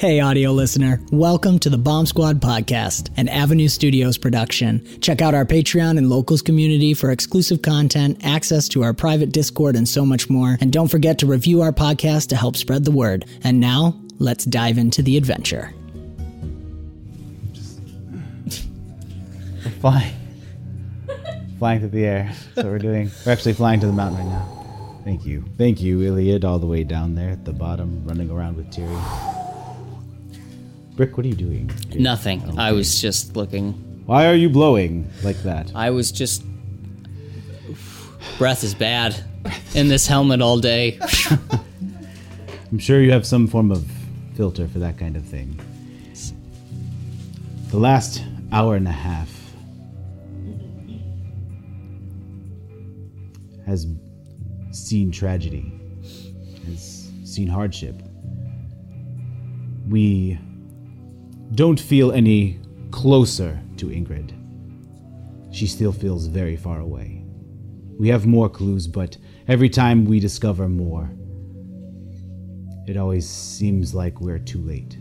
Hey, audio listener. Welcome to the Bomb Squad podcast, an Avenue Studios production. Check out our Patreon and locals community for exclusive content, access to our private Discord, and so much more. And don't forget to review our podcast to help spread the word. And now, let's dive into the adventure. We're flying. flying through the air. What we're doing. We're actually flying to the mountain right now. Thank you. Thank you, Iliad, all the way down there at the bottom, running around with Tiri. Brick, what are you doing? Nothing. I was just looking. Why are you blowing like that? I was just. Breath is bad in this helmet all day. I'm sure you have some form of filter for that kind of thing. The last hour and a half has seen tragedy, has seen hardship. We don't feel any closer to Ingrid. She still feels very far away. We have more clues, but every time we discover more, it always seems like we're too late.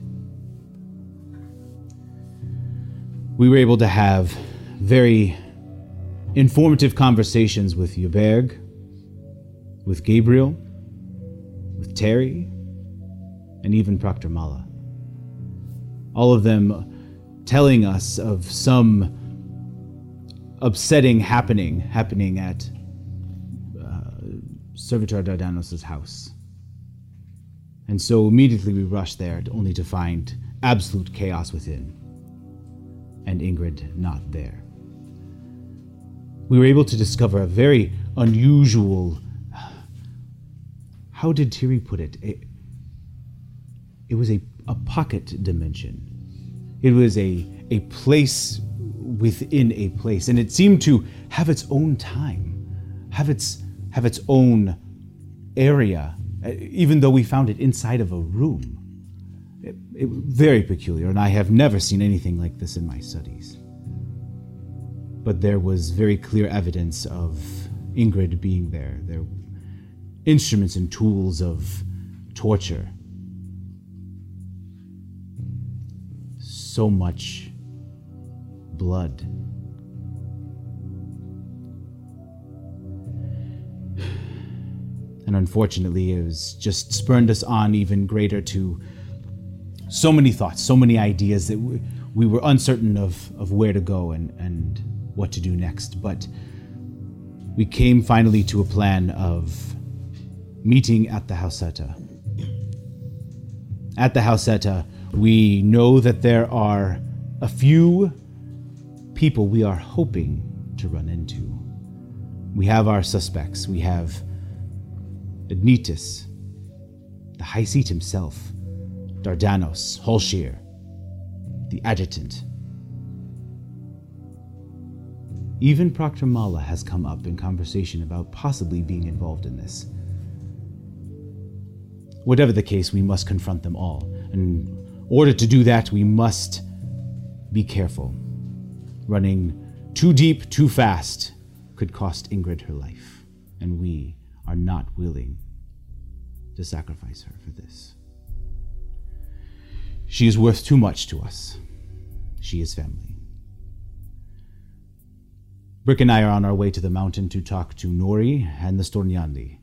We were able to have very informative conversations with Yuberg, with Gabriel, with Terry, and even Proctor Mala. All of them telling us of some upsetting happening happening at uh, Servitor Dardanos' house. And so immediately we rushed there, only to find absolute chaos within, and Ingrid not there. We were able to discover a very unusual. How did Tiri put it? It, it was a, a pocket dimension. It was a, a place within a place, and it seemed to have its own time, have its, have its own area, uh, even though we found it inside of a room. It, it, very peculiar, and I have never seen anything like this in my studies. But there was very clear evidence of Ingrid being there. There instruments and tools of torture. So much blood. And unfortunately, it was just spurned us on even greater to so many thoughts, so many ideas that we, we were uncertain of, of where to go and, and what to do next. But we came finally to a plan of meeting at the Hauseta. At the Hauseta, we know that there are a few people we are hoping to run into. We have our suspects. We have Admetus, the High Seat himself, Dardanos, Holshir, the Adjutant. Even Proctor Mala has come up in conversation about possibly being involved in this. Whatever the case, we must confront them all. In order to do that, we must be careful. Running too deep, too fast could cost Ingrid her life, and we are not willing to sacrifice her for this. She is worth too much to us. She is family. Brick and I are on our way to the mountain to talk to Nori and the Stornyandi.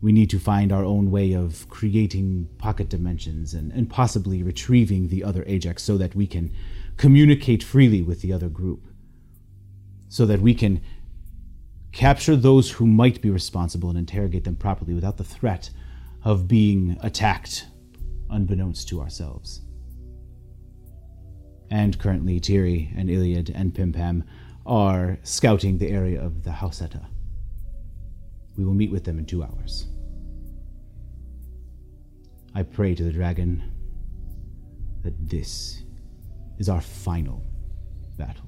We need to find our own way of creating pocket dimensions and, and possibly retrieving the other Ajax so that we can communicate freely with the other group. So that we can capture those who might be responsible and interrogate them properly without the threat of being attacked unbeknownst to ourselves. And currently, Tiri and Iliad and Pimpam are scouting the area of the Hauseta. We will meet with them in two hours. I pray to the dragon that this is our final battle.